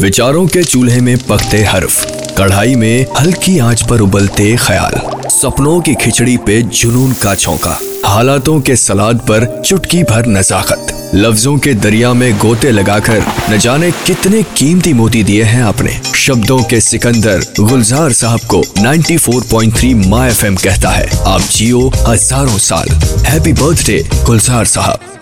विचारों के चूल्हे में पकते हर्फ, कढ़ाई में हल्की आँच पर उबलते ख्याल, सपनों की खिचड़ी पे जुनून का छौंका, हालातों के सलाद पर चुटकी भर नजाकत, लफ्जों के दरिया में गोते लगाकर न जाने कितने कीमती मोती दिए हैं आपने। शब्दों के सिकंदर, गुलजार साहब को 94.3 माई एफएम कहता है, आप जियो हज़ारों साल। हैप्पी बर्थडे, गुलजार साहब।